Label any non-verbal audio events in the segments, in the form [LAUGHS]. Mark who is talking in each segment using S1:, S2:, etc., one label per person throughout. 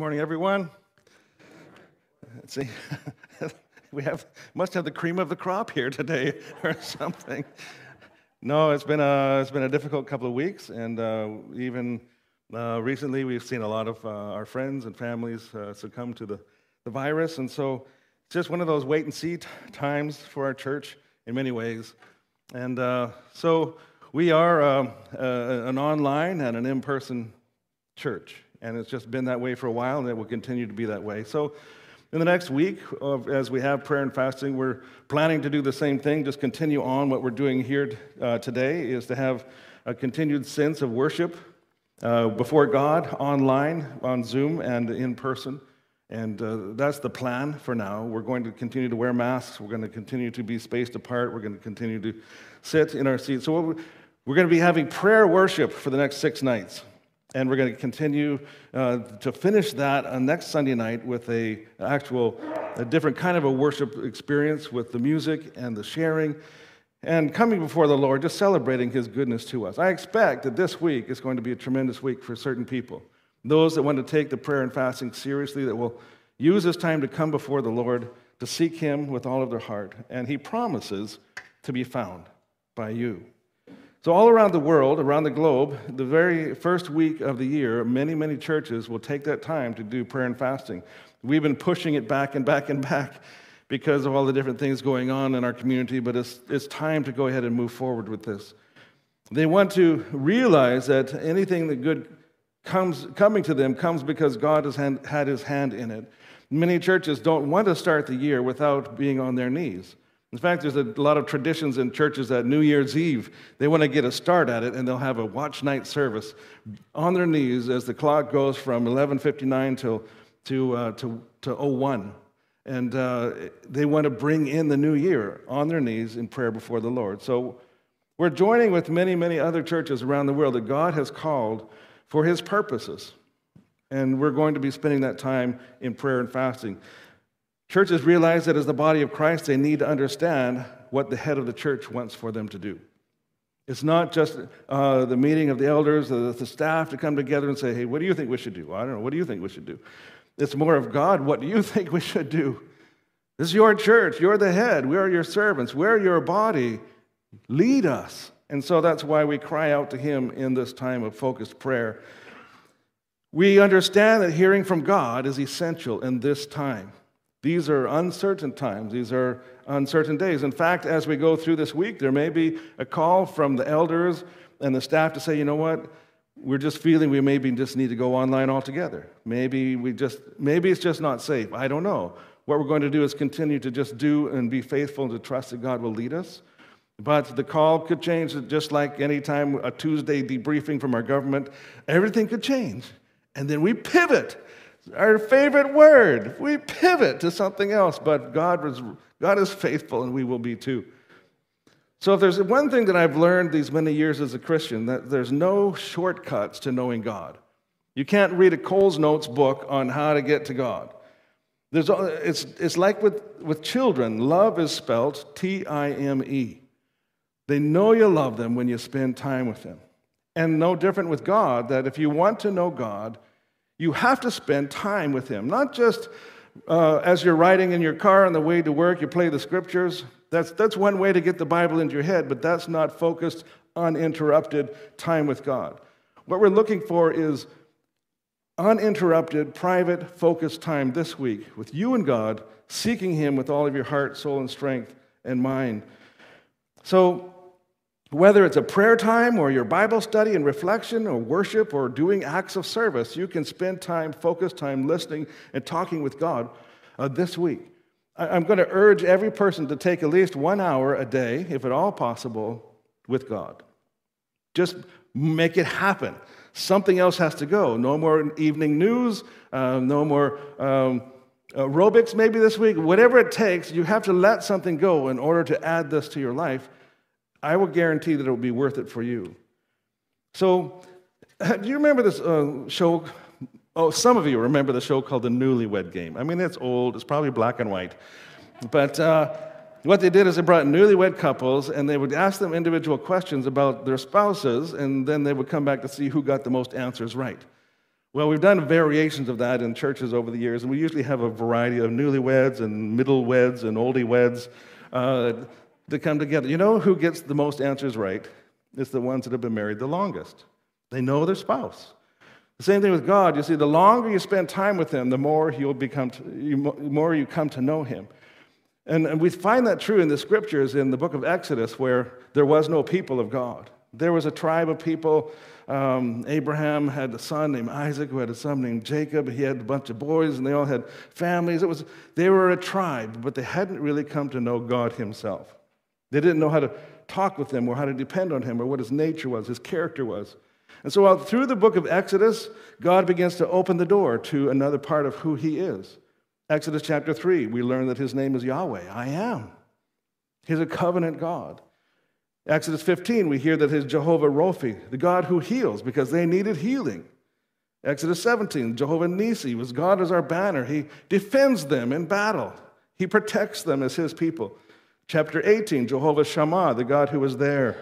S1: morning, everyone. Let's see, [LAUGHS] we have must have the cream of the crop here today [LAUGHS] or something. No, it's been a it's been a difficult couple of weeks, and uh, even uh, recently we've seen a lot of uh, our friends and families uh, succumb to the, the virus, and so it's just one of those wait and see t- times for our church in many ways. And uh, so we are um, an online and an in person church and it's just been that way for a while, and it will continue to be that way. So, in the next week, as we have prayer and fasting, we're planning to do the same thing, just continue on what we're doing here uh, today, is to have a continued sense of worship uh, before God online, on Zoom, and in person. And uh, that's the plan for now. We're going to continue to wear masks. We're going to continue to be spaced apart. We're going to continue to sit in our seats. So, we're going to be having prayer worship for the next six nights. And we're going to continue uh, to finish that on next Sunday night with a actual, a different kind of a worship experience with the music and the sharing and coming before the Lord, just celebrating His goodness to us. I expect that this week is going to be a tremendous week for certain people. Those that want to take the prayer and fasting seriously, that will use this time to come before the Lord, to seek Him with all of their heart. And He promises to be found by you. So, all around the world, around the globe, the very first week of the year, many, many churches will take that time to do prayer and fasting. We've been pushing it back and back and back because of all the different things going on in our community, but it's, it's time to go ahead and move forward with this. They want to realize that anything that good comes coming to them comes because God has had his hand in it. Many churches don't want to start the year without being on their knees. In fact, there's a lot of traditions in churches that New Year's Eve, they want to get a start at it and they'll have a watch night service on their knees as the clock goes from 11:59 till to, uh, to, to 01. And uh, they want to bring in the new year on their knees in prayer before the Lord. So we're joining with many, many other churches around the world that God has called for his purposes. And we're going to be spending that time in prayer and fasting. Churches realize that as the body of Christ, they need to understand what the head of the church wants for them to do. It's not just uh, the meeting of the elders, the, the staff to come together and say, hey, what do you think we should do? I don't know. What do you think we should do? It's more of God, what do you [LAUGHS] think we should do? This is your church. You're the head. We are your servants. We're your body. Lead us. And so that's why we cry out to Him in this time of focused prayer. We understand that hearing from God is essential in this time. These are uncertain times. These are uncertain days. In fact, as we go through this week, there may be a call from the elders and the staff to say, you know what? We're just feeling we maybe just need to go online altogether. Maybe we just maybe it's just not safe. I don't know. What we're going to do is continue to just do and be faithful and to trust that God will lead us. But the call could change just like any time a Tuesday debriefing from our government, everything could change. And then we pivot our favorite word. We pivot to something else, but God, was, God is faithful and we will be too. So, if there's one thing that I've learned these many years as a Christian, that there's no shortcuts to knowing God. You can't read a Coles Notes book on how to get to God. There's, it's, it's like with, with children love is spelled T I M E. They know you love them when you spend time with them. And no different with God, that if you want to know God, you have to spend time with Him, not just uh, as you're riding in your car on the way to work, you play the scriptures. That's, that's one way to get the Bible into your head, but that's not focused, uninterrupted time with God. What we're looking for is uninterrupted, private, focused time this week with you and God, seeking Him with all of your heart, soul, and strength and mind. So, whether it's a prayer time or your Bible study and reflection or worship or doing acts of service, you can spend time, focused time, listening and talking with God uh, this week. I'm going to urge every person to take at least one hour a day, if at all possible, with God. Just make it happen. Something else has to go. No more evening news, uh, no more um, aerobics maybe this week. Whatever it takes, you have to let something go in order to add this to your life I will guarantee that it will be worth it for you. So, do you remember this uh, show? Oh, some of you remember the show called The Newlywed Game. I mean, it's old, it's probably black and white. But uh, what they did is they brought newlywed couples and they would ask them individual questions about their spouses, and then they would come back to see who got the most answers right. Well, we've done variations of that in churches over the years, and we usually have a variety of newlyweds and middle weds and oldie weds uh, to come together. You know who gets the most answers right? It's the ones that have been married the longest. They know their spouse. The same thing with God. You see, the longer you spend time with Him, the more you'll become, to, you, more you come to know Him. And, and we find that true in the scriptures in the book of Exodus, where there was no people of God. There was a tribe of people um, Abraham had a son named Isaac, who had a son named Jacob. He had a bunch of boys, and they all had families. It was, they were a tribe, but they hadn't really come to know God Himself. They didn't know how to talk with Him or how to depend on Him or what His nature was, His character was. And so, through the book of Exodus, God begins to open the door to another part of who He is. Exodus chapter 3, we learn that His name is Yahweh, I am. He's a covenant God. Exodus 15, we hear that his Jehovah Rophi, the God who heals, because they needed healing. Exodus 17, Jehovah Nisi was God as our banner. He defends them in battle. He protects them as his people. Chapter 18, Jehovah Shammah, the God who was there.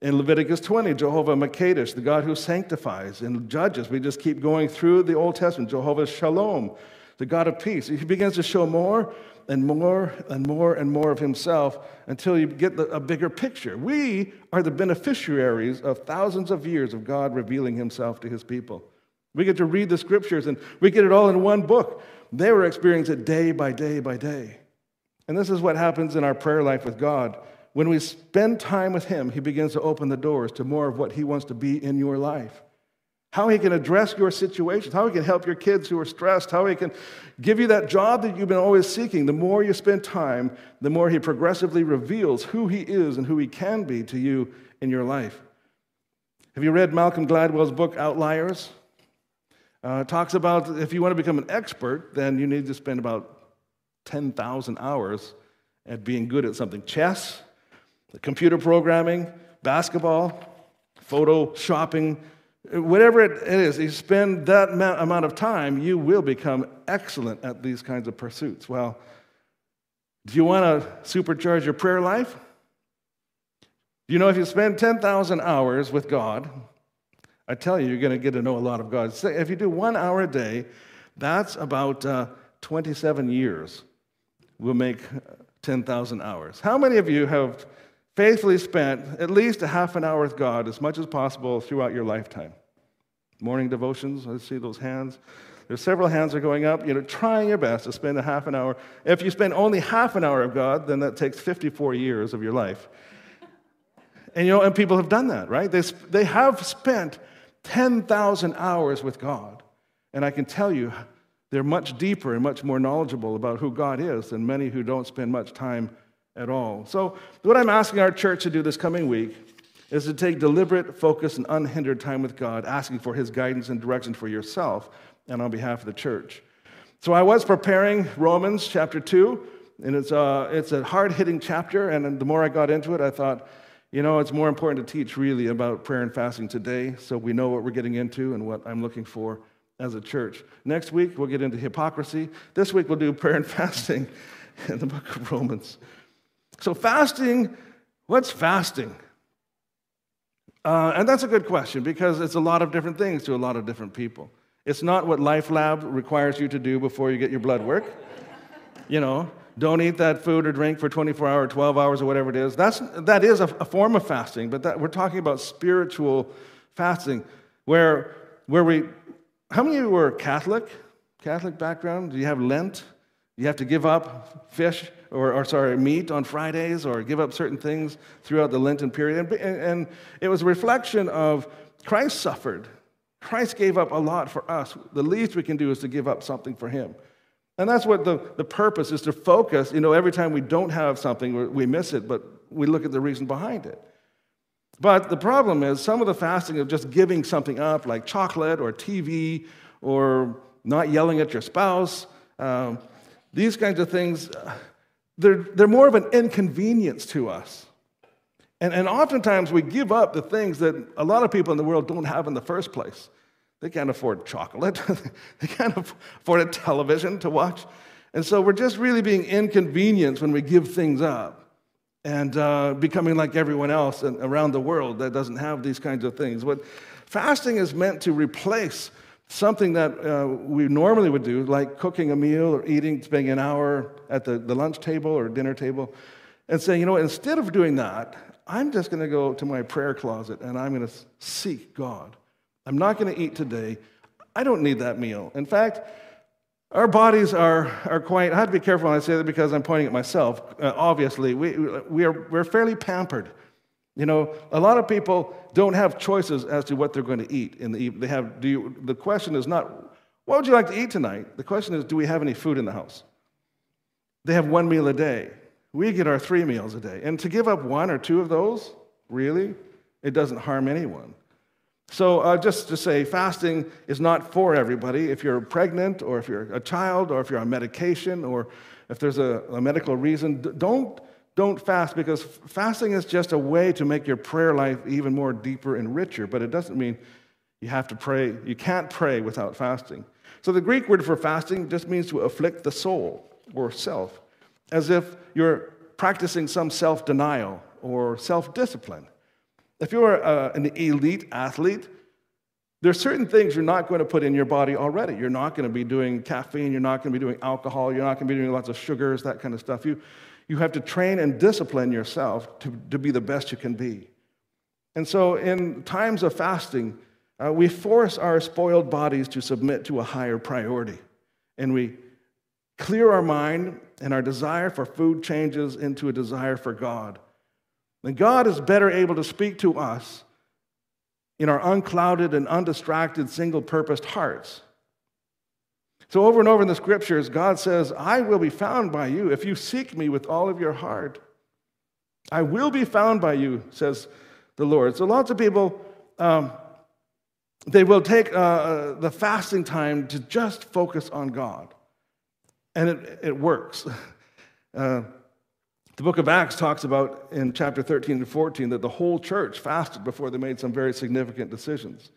S1: In Leviticus 20, Jehovah Makkadesh, the God who sanctifies. In Judges, we just keep going through the Old Testament. Jehovah Shalom, the God of peace. He begins to show more and more and more and more of himself until you get a bigger picture. We are the beneficiaries of thousands of years of God revealing himself to his people. We get to read the scriptures and we get it all in one book. They were experiencing it day by day by day. And this is what happens in our prayer life with God. When we spend time with Him, He begins to open the doors to more of what He wants to be in your life how he can address your situations, how he can help your kids who are stressed, how he can give you that job that you've been always seeking. The more you spend time, the more he progressively reveals who he is and who he can be to you in your life. Have you read Malcolm Gladwell's book, Outliers? Uh, talks about if you want to become an expert, then you need to spend about 10,000 hours at being good at something chess, computer programming, basketball, photo shopping, Whatever it is, you spend that amount of time, you will become excellent at these kinds of pursuits. Well, do you want to supercharge your prayer life? You know, if you spend 10,000 hours with God, I tell you, you're going to get to know a lot of God. If you do one hour a day, that's about uh, 27 years. We'll make 10,000 hours. How many of you have faithfully spent at least a half an hour with God as much as possible throughout your lifetime. Morning devotions, I see those hands. There's several hands are going up. You know, trying your best to spend a half an hour. If you spend only half an hour of God, then that takes 54 years of your life. And you know, and people have done that, right? They, they have spent 10,000 hours with God. And I can tell you, they're much deeper and much more knowledgeable about who God is than many who don't spend much time at all. So, what I'm asking our church to do this coming week is to take deliberate, focused, and unhindered time with God, asking for His guidance and direction for yourself and on behalf of the church. So, I was preparing Romans chapter 2, and it's a, it's a hard hitting chapter. And the more I got into it, I thought, you know, it's more important to teach really about prayer and fasting today so we know what we're getting into and what I'm looking for as a church. Next week, we'll get into hypocrisy. This week, we'll do prayer and [LAUGHS] fasting in the book of Romans. So, fasting, what's fasting? Uh, and that's a good question because it's a lot of different things to a lot of different people. It's not what Life Lab requires you to do before you get your blood work. you know, don't eat that food or drink for 24 hours, 12 hours, or whatever it is. That's, that is a, a form of fasting, but that, we're talking about spiritual fasting where, where we, how many of you were Catholic? Catholic background? Do you have Lent? You have to give up fish or, or, sorry, meat on Fridays or give up certain things throughout the Lenten period. And, and it was a reflection of Christ suffered. Christ gave up a lot for us. The least we can do is to give up something for him. And that's what the, the purpose is to focus. You know, every time we don't have something, we miss it, but we look at the reason behind it. But the problem is some of the fasting of just giving something up, like chocolate or TV or not yelling at your spouse, um, these kinds of things, they're, they're more of an inconvenience to us. And, and oftentimes we give up the things that a lot of people in the world don't have in the first place. They can't afford chocolate, [LAUGHS] they can't afford a television to watch. And so we're just really being inconvenienced when we give things up and uh, becoming like everyone else around the world that doesn't have these kinds of things. What Fasting is meant to replace something that uh, we normally would do, like cooking a meal or eating, spending an hour at the, the lunch table or dinner table, and saying, you know, instead of doing that, I'm just going to go to my prayer closet and I'm going to seek God. I'm not going to eat today. I don't need that meal. In fact, our bodies are, are quite, I have to be careful when I say that because I'm pointing at myself. Uh, obviously, we, we are, we're fairly pampered. You know, a lot of people don't have choices as to what they're going to eat in the evening. They have, do you, the question is not, what would you like to eat tonight? The question is, do we have any food in the house? They have one meal a day. We get our three meals a day. And to give up one or two of those, really, it doesn't harm anyone. So, uh, just to say, fasting is not for everybody. If you're pregnant, or if you're a child, or if you're on medication, or if there's a, a medical reason, don't, don't fast because fasting is just a way to make your prayer life even more deeper and richer, but it doesn't mean you have to pray. You can't pray without fasting. So, the Greek word for fasting just means to afflict the soul or self, as if you're practicing some self denial or self discipline. If you're uh, an elite athlete, there's certain things you're not going to put in your body already. You're not going to be doing caffeine, you're not going to be doing alcohol, you're not going to be doing lots of sugars, that kind of stuff. You, you have to train and discipline yourself to, to be the best you can be. And so, in times of fasting, uh, we force our spoiled bodies to submit to a higher priority. And we clear our mind, and our desire for food changes into a desire for God. And God is better able to speak to us in our unclouded and undistracted, single purposed hearts. So, over and over in the scriptures, God says, I will be found by you if you seek me with all of your heart. I will be found by you, says the Lord. So, lots of people, um, they will take uh, the fasting time to just focus on God. And it, it works. [LAUGHS] Uh, the book of Acts talks about in chapter 13 and 14 that the whole church fasted before they made some very significant decisions.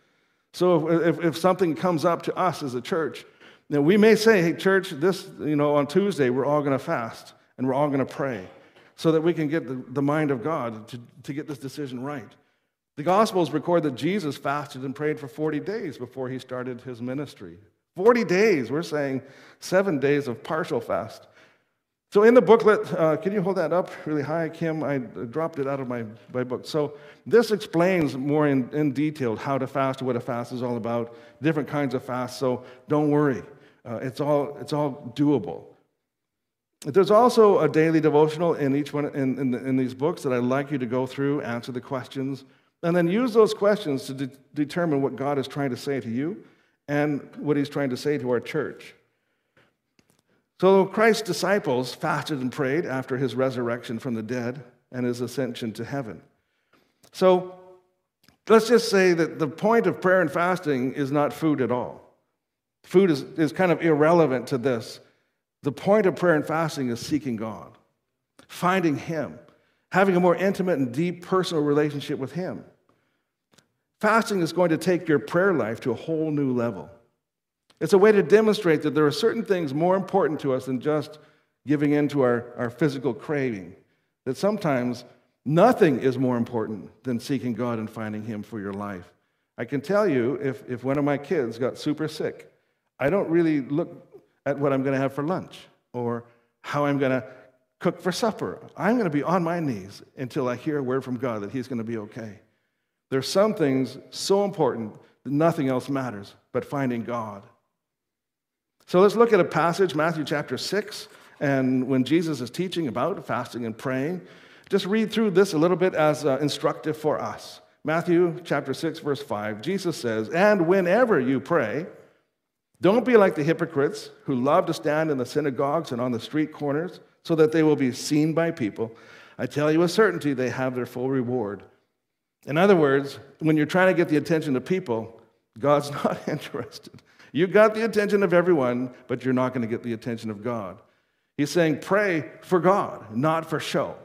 S1: So if, if, something comes up to us as a church, now we may say, hey, church, this, you know, on Tuesday, we're all going to fast and we're all going to pray so that we can get the, the mind of God to, to get this decision right. The Gospels record that Jesus fasted and prayed for 40 days before he started his ministry. 40 days. We're saying seven days of partial fast. So in the booklet, uh, can you hold that up really high, Kim? I dropped it out of my, my book. So this explains more in, in detail how to fast, what a fast is all about, different kinds of fasts. So don't worry, uh, it's, all, it's all doable. There's also a daily devotional in each one in, in, in these books that I'd like you to go through, answer the questions, and then use those questions to de- determine what God is trying to say to you and what he's trying to say to our church. So Christ's disciples fasted and prayed after his resurrection from the dead and his ascension to heaven. So let's just say that the point of prayer and fasting is not food at all. Food is, is kind of irrelevant to this. The point of prayer and fasting is seeking God, finding Him, having a more intimate and deep personal relationship with Him. Fasting is going to take your prayer life to a whole new level. It's a way to demonstrate that there are certain things more important to us than just giving in to our, our physical craving. That sometimes nothing is more important than seeking God and finding Him for your life. I can tell you if, if one of my kids got super sick, I don't really look at what I'm going to have for lunch or how I'm going to cook for supper. I'm going to be on my knees until I hear a word from God that He's going to be okay. There's some things so important that nothing else matters but finding God. So let's look at a passage, Matthew chapter 6, and when Jesus is teaching about fasting and praying, just read through this a little bit as uh, instructive for us. Matthew chapter 6, verse 5, Jesus says, And whenever you pray, don't be like the hypocrites who love to stand in the synagogues and on the street corners so that they will be seen by people. I tell you with certainty, they have their full reward. In other words, when you're trying to get the attention of people, God's [LAUGHS] not interested. You got the attention of everyone, but you're not going to get the attention of God. He's saying, pray for God, not for show.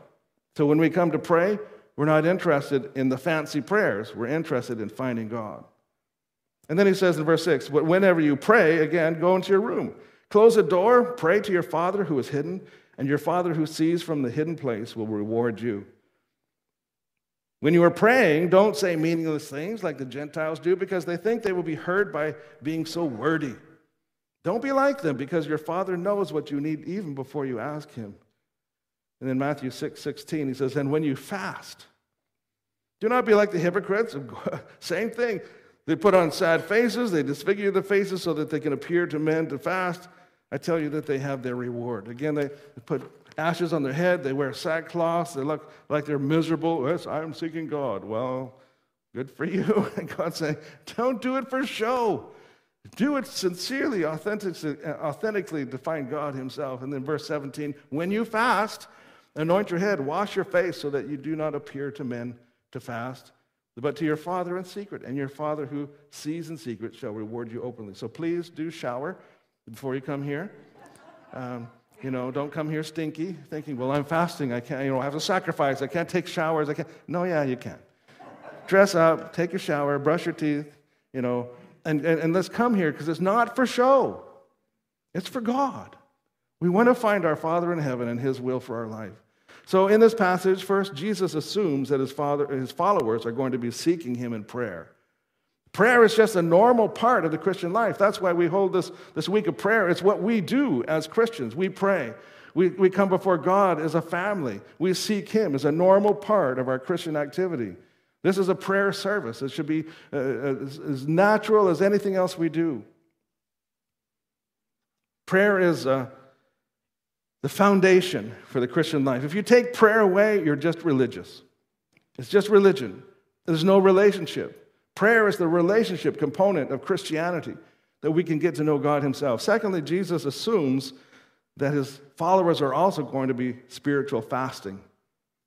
S1: So when we come to pray, we're not interested in the fancy prayers, we're interested in finding God. And then he says in verse 6 "But whenever you pray, again, go into your room. Close the door, pray to your Father who is hidden, and your Father who sees from the hidden place will reward you. When you are praying, don't say meaningless things like the Gentiles do because they think they will be heard by being so wordy. Don't be like them because your Father knows what you need even before you ask Him. And in Matthew 6 16, he says, And when you fast, do not be like the hypocrites. [LAUGHS] Same thing. They put on sad faces, they disfigure the faces so that they can appear to men to fast. I tell you that they have their reward. Again, they put ashes on their head, they wear sackcloth, they look like they're miserable. Yes, I'm seeking God. Well, good for you. [LAUGHS] And God's saying, don't do it for show. Do it sincerely, authentically, authentically to find God Himself. And then verse 17, when you fast, anoint your head, wash your face, so that you do not appear to men to fast, but to your Father in secret. And your Father who sees in secret shall reward you openly. So please do shower before you come here. Um, you know, don't come here stinky, thinking, well, I'm fasting. I can't, you know, I have to sacrifice. I can't take showers. I can't. No, yeah, you can. Dress up, take a shower, brush your teeth, you know, and, and, and let's come here because it's not for show, it's for God. We want to find our Father in heaven and His will for our life. So, in this passage, first, Jesus assumes that his, father, his followers are going to be seeking Him in prayer. Prayer is just a normal part of the Christian life. That's why we hold this, this week of prayer. It's what we do as Christians. We pray. We, we come before God as a family. We seek Him as a normal part of our Christian activity. This is a prayer service. It should be uh, as, as, natural as anything else we do. Prayer is uh, the foundation for the Christian life. If you take prayer away, you're just religious. It's just religion, there's no relationship. Prayer is the relationship component of Christianity that we can get to know God Himself. Secondly, Jesus assumes that His followers are also going to be spiritual fasting.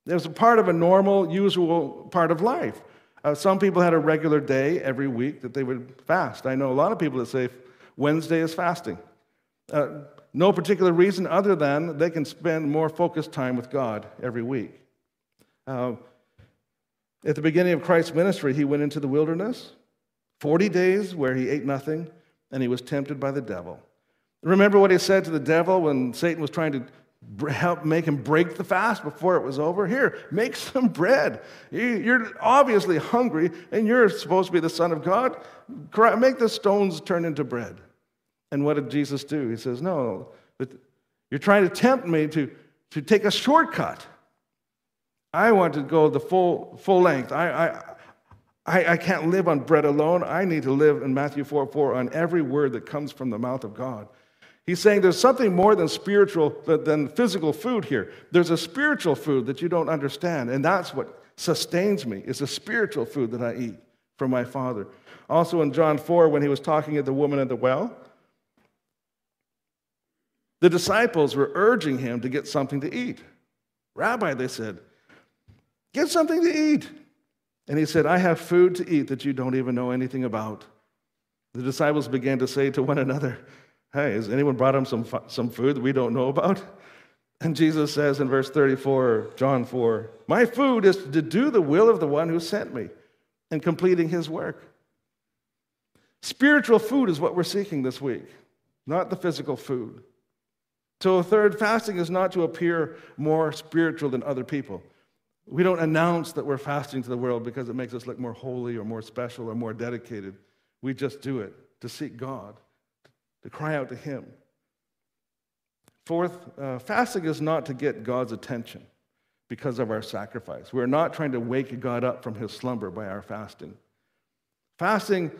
S1: It was a part of a normal, usual part of life. Uh, some people had a regular day every week that they would fast. I know a lot of people that say Wednesday is fasting. Uh, no particular reason other than they can spend more focused time with God every week. Uh, at the beginning of Christ's ministry, he went into the wilderness, 40 days where he ate nothing, and he was tempted by the devil. Remember what he said to the devil when Satan was trying to help make him break the fast before it was over? Here, make some bread. You're obviously hungry, and you're supposed to be the Son of God. Make the stones turn into bread. And what did Jesus do? He says, No, but you're trying to tempt me to, to take a shortcut. I want to go the full, full length. I, I, I, I can't live on bread alone. I need to live in Matthew 4 4 on every word that comes from the mouth of God. He's saying there's something more than spiritual, than physical food here. There's a spiritual food that you don't understand, and that's what sustains me. It's a spiritual food that I eat from my Father. Also in John 4, when he was talking to the woman at the well, the disciples were urging him to get something to eat. Rabbi, they said, Get something to eat. And he said, I have food to eat that you don't even know anything about. The disciples began to say to one another, Hey, has anyone brought him some, some food that we don't know about? And Jesus says in verse 34, John 4, My food is to do the will of the one who sent me and completing his work. Spiritual food is what we're seeking this week, not the physical food. So, third, fasting is not to appear more spiritual than other people. We don't announce that we're fasting to the world because it makes us look more holy or more special or more dedicated. We just do it to seek God, to cry out to Him. Fourth, uh, fasting is not to get God's attention because of our sacrifice. We're not trying to wake God up from his slumber by our fasting. Fasting,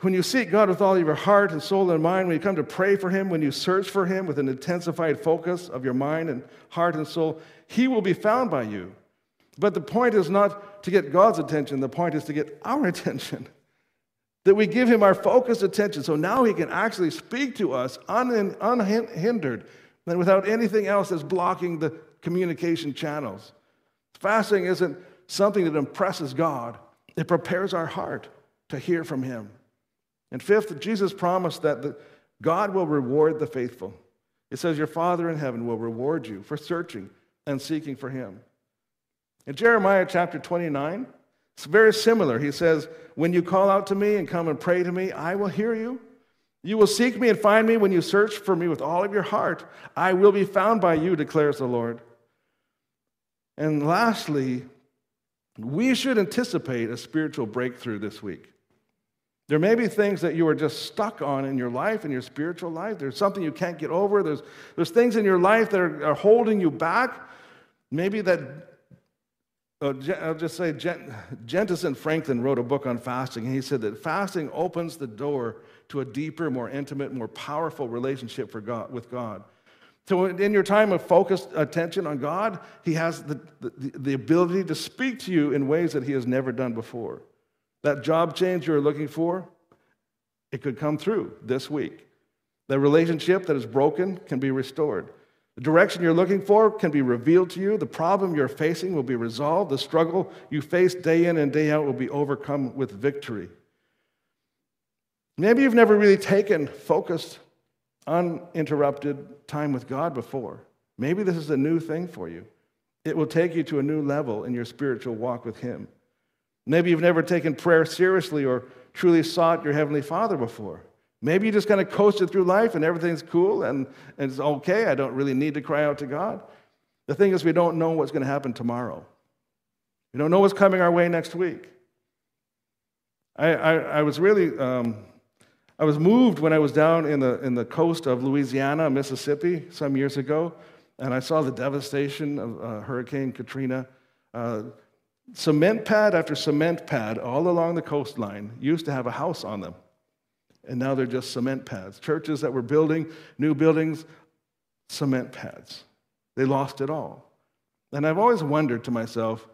S1: when you seek God with all of your heart and soul and mind, when you come to pray for Him, when you search for Him with an intensified focus of your mind and heart and soul, He will be found by you. But the point is not to get God's attention, the point is to get our [LAUGHS] attention. That we give him our focused attention so now he can actually speak to us unhindered and without anything else that's blocking the communication channels. Fasting isn't something that impresses God, it prepares our heart to hear from him. And fifth, Jesus promised that the, God will reward the faithful. It says, Your Father in heaven will reward you for searching and seeking for him. In Jeremiah chapter 29, it's very similar. He says, When you call out to me and come and pray to me, I will hear you. You will seek me and find me when you search for me with all of your heart. I will be found by you, declares the Lord. And lastly, We should anticipate a spiritual breakthrough this week. There may be things that you are just stuck on in your life, in your spiritual life. There's something you can't get over. There's, there's things in your life that are, are holding you back. Maybe that, uh, I'll just say, Jentezen Franklin wrote a book on fasting, and he said that fasting opens the door to a deeper, more intimate, more powerful relationship for God, with God. So, in your time of focused attention on God, He has the, the, the ability to speak to you in ways that He has never done before. That job change you're looking for, it could come through this week. The relationship that is broken can be restored. The direction you're looking for can be revealed to you. The problem you're facing will be resolved. The struggle you face day in and day out will be overcome with victory. Maybe you've never really taken focused, uninterrupted time with God before. Maybe this is a new thing for you. It will take you to a new level in your spiritual walk with Him. Maybe you've never taken prayer seriously or truly sought your Heavenly Father before. Maybe you just kind of coasted through life and everything's cool and, and it's okay. I don't really need to cry out to God. The thing is, we don't know what's going to happen tomorrow. We don't know what's coming our way next week. I, I, I was really, um, I was moved when I was down in the, in the coast of Louisiana, Mississippi, some years ago, and I saw the devastation of uh, Hurricane Katrina. Uh, Cement pad after cement pad all along the coastline used to have a house on them. And now they're just cement pads. Churches that were building new buildings, cement pads. They lost it all. And I've always wondered to myself,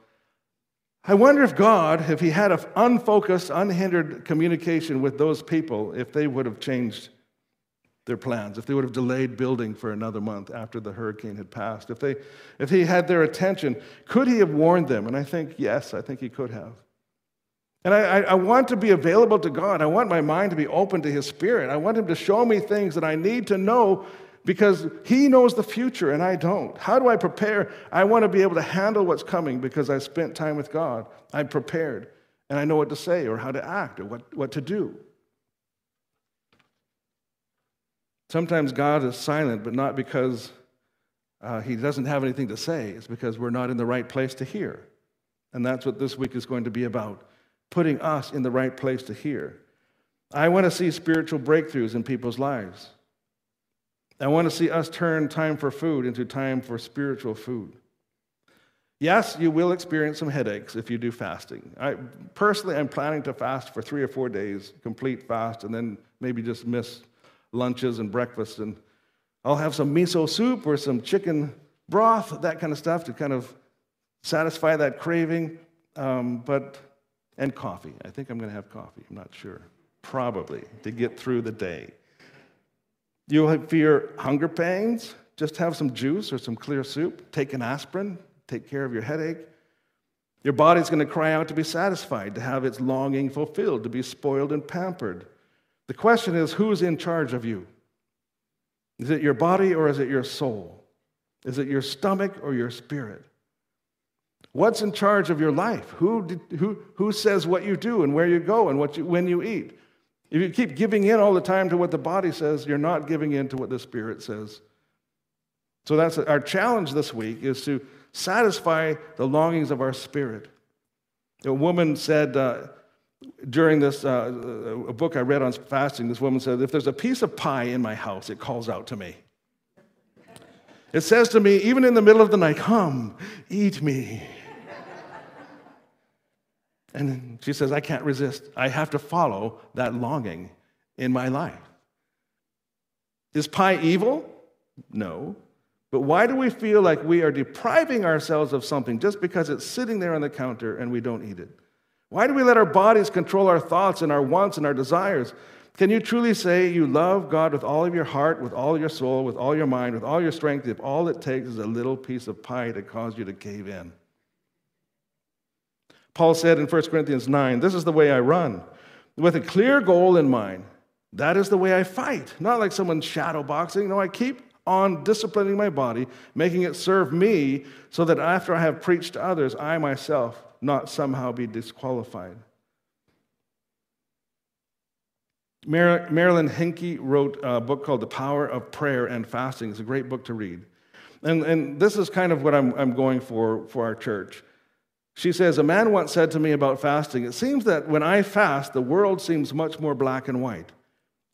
S1: I wonder if God, if He had an unfocused, unhindered communication with those people, if they would have changed their plans, if they would have delayed building for another month after the hurricane had passed, if, they, if he had their attention, could he have warned them? And I think, yes, I think he could have. And I, I, want to be available to God. I want my mind to be open to his spirit. I want him to show me things that I need to know because he knows the future and I don't. How do I prepare? I want to be able to handle what's coming because I spent time with God. I'm prepared and I know what to say or how to act or what, what to do. Sometimes God is silent, but not because uh, he doesn't have anything to say. It's because we're not in the right place to hear. And that's what this week is going to be about putting us in the right place to hear. I want to see spiritual breakthroughs in people's lives. I want to see us turn time for food into time for spiritual food. Yes, you will experience some headaches if you do fasting. I, personally, I'm planning to fast for three or four days, complete fast, and then maybe just miss lunches and breakfasts. And I'll have some miso soup or some chicken broth, that kind of stuff to kind of satisfy that craving. Um, but, and coffee. I think I'm going to have coffee. I'm not sure. Probably to get through the day. You'll fear hunger pangs. Just have some juice or some clear soup. Take an aspirin. Take care of your headache. Your body's going to cry out to be satisfied, to have its longing fulfilled, to be spoiled and pampered. The question is who's in charge of you? Is it your body or is it your soul? Is it your stomach or your spirit? What's in charge of your life? Who, did, who, who says what you do and where you go and what you, when you eat? If you keep giving in all the time to what the body says, you're not giving in to what the spirit says. So that's our challenge this week is to satisfy the longings of our spirit. A woman said, uh, during this uh, a book I read on fasting, this woman said, If there's a piece of pie in my house, it calls out to me. It says to me, even in the middle of the night, Come, eat me. And she says, I can't resist. I have to follow that longing in my life. Is pie evil? No. But why do we feel like we are depriving ourselves of something just because it's sitting there on the counter and we don't eat it? Why do we let our bodies control our thoughts and our wants and our desires? Can you truly say you love God with all of your heart, with all your soul, with all your mind, with all your strength, if all it takes is a little piece of pie to cause you to cave in? Paul said in 1 Corinthians 9, This is the way I run, with a clear goal in mind. That is the way I fight. Not like someone shadow boxing. No, I keep on disciplining my body, making it serve me, so that after I have preached to others, I myself not somehow be disqualified. Mar- Marilyn Hickey wrote a book called The Power of Prayer and Fasting. It's a great book to read. And, and this is kind of what I'm, I'm going for for our church. She says, A man once said to me about fasting, It seems that when I fast, the world seems much more black and white,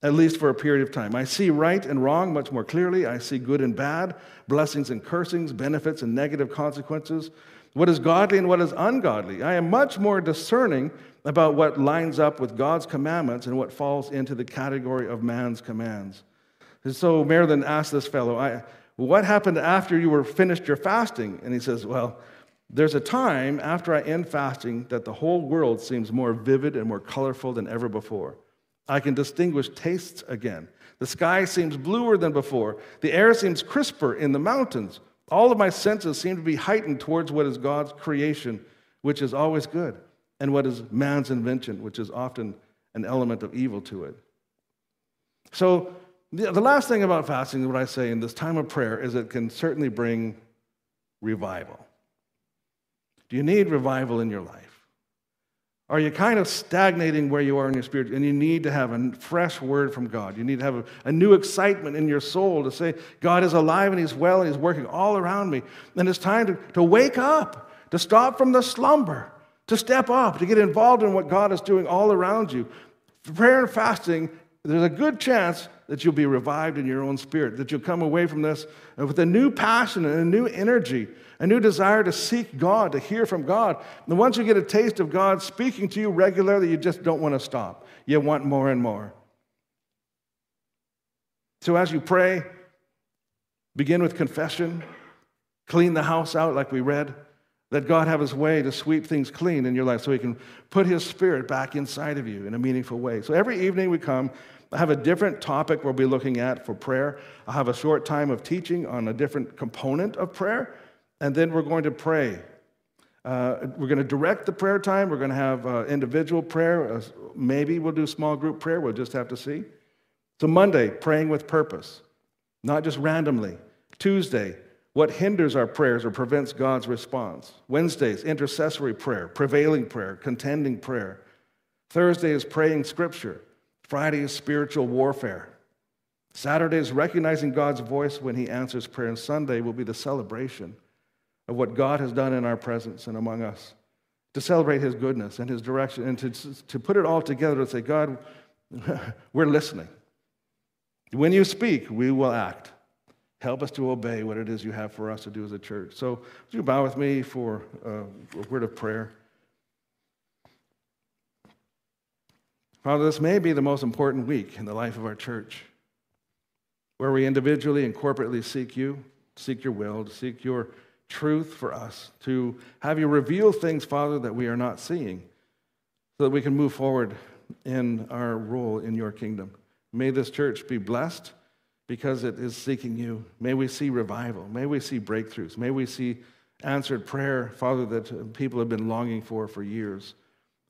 S1: at least for a period of time. I see right and wrong much more clearly. I see good and bad, blessings and cursings, benefits and negative consequences, what is godly and what is ungodly. I am much more discerning about what lines up with God's commandments and what falls into the category of man's commands. And so Marilyn asked this fellow, What happened after you were finished your fasting? And he says, Well, there's a time after I end fasting that the whole world seems more vivid and more colorful than ever before. I can distinguish tastes again. The sky seems bluer than before. The air seems crisper in the mountains. All of my senses seem to be heightened towards what is God's creation, which is always good, and what is man's invention, which is often an element of evil to it. So, the last thing about fasting, what I say in this time of prayer, is it can certainly bring revival. Do you need revival in your life? Are you kind of stagnating where you are in your spirit and you need to have a fresh word from God? You need to have a, a, new excitement in your soul to say, God is alive and He's well and He's working all around me. And it's time to, to wake up, to stop from the slumber, to step up, to get involved in what God is doing all around you. Prayer and fasting, there's a good chance that you'll be revived in your own spirit, that you'll come away from this with a new passion and a new energy a new desire to seek God, to hear from God. And once you get a taste of God speaking to you regularly, you just don't want to stop. You want more and more. So as you pray, begin with confession, clean the house out like we read. Let God have his way to sweep things clean in your life so he can put his spirit back inside of you in a meaningful way. So every evening we come, I have a different topic we'll be looking at for prayer. I'll have a short time of teaching on a different component of prayer and then we're going to pray. Uh, we're going to direct the prayer time. We're going to have uh, individual prayer. Uh, maybe we'll do small group prayer. We'll just have to see. So, Monday, praying with purpose, not just randomly. Tuesday, what hinders our prayers or prevents God's response. Wednesdays, intercessory prayer, prevailing prayer, contending prayer. Thursday is praying scripture. Friday is spiritual warfare. Saturday is recognizing God's voice when He answers prayer. And Sunday will be the celebration of what God has done in our presence and among us, to celebrate His goodness and His direction, and to, to put it all together to say, God, [LAUGHS] we're listening. When you speak, we will act. Help us to obey what it is you have for us to do as a church. So, would you bow with me for uh, a word of prayer? Father, this may be the most important week in the life of our church, where we individually and corporately seek you, seek your will, seek your truth for us, to have you reveal things, Father, that we are not seeing, so that we can move forward in our role in your kingdom. May this church be blessed because it is seeking you. May we see revival. May we see breakthroughs. May we see answered prayer, Father, that people have been longing for for years.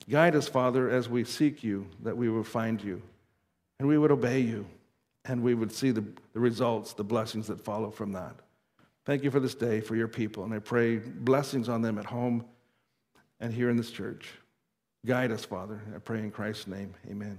S1: Guide us, Father, as we seek you, that we will find you and we would obey you and we would see the, the results, the blessings that follow from that. Thank you for this day, for your people. And I pray blessings on them at home and here in this church. Guide us, Father. I pray in Christ's name. Amen.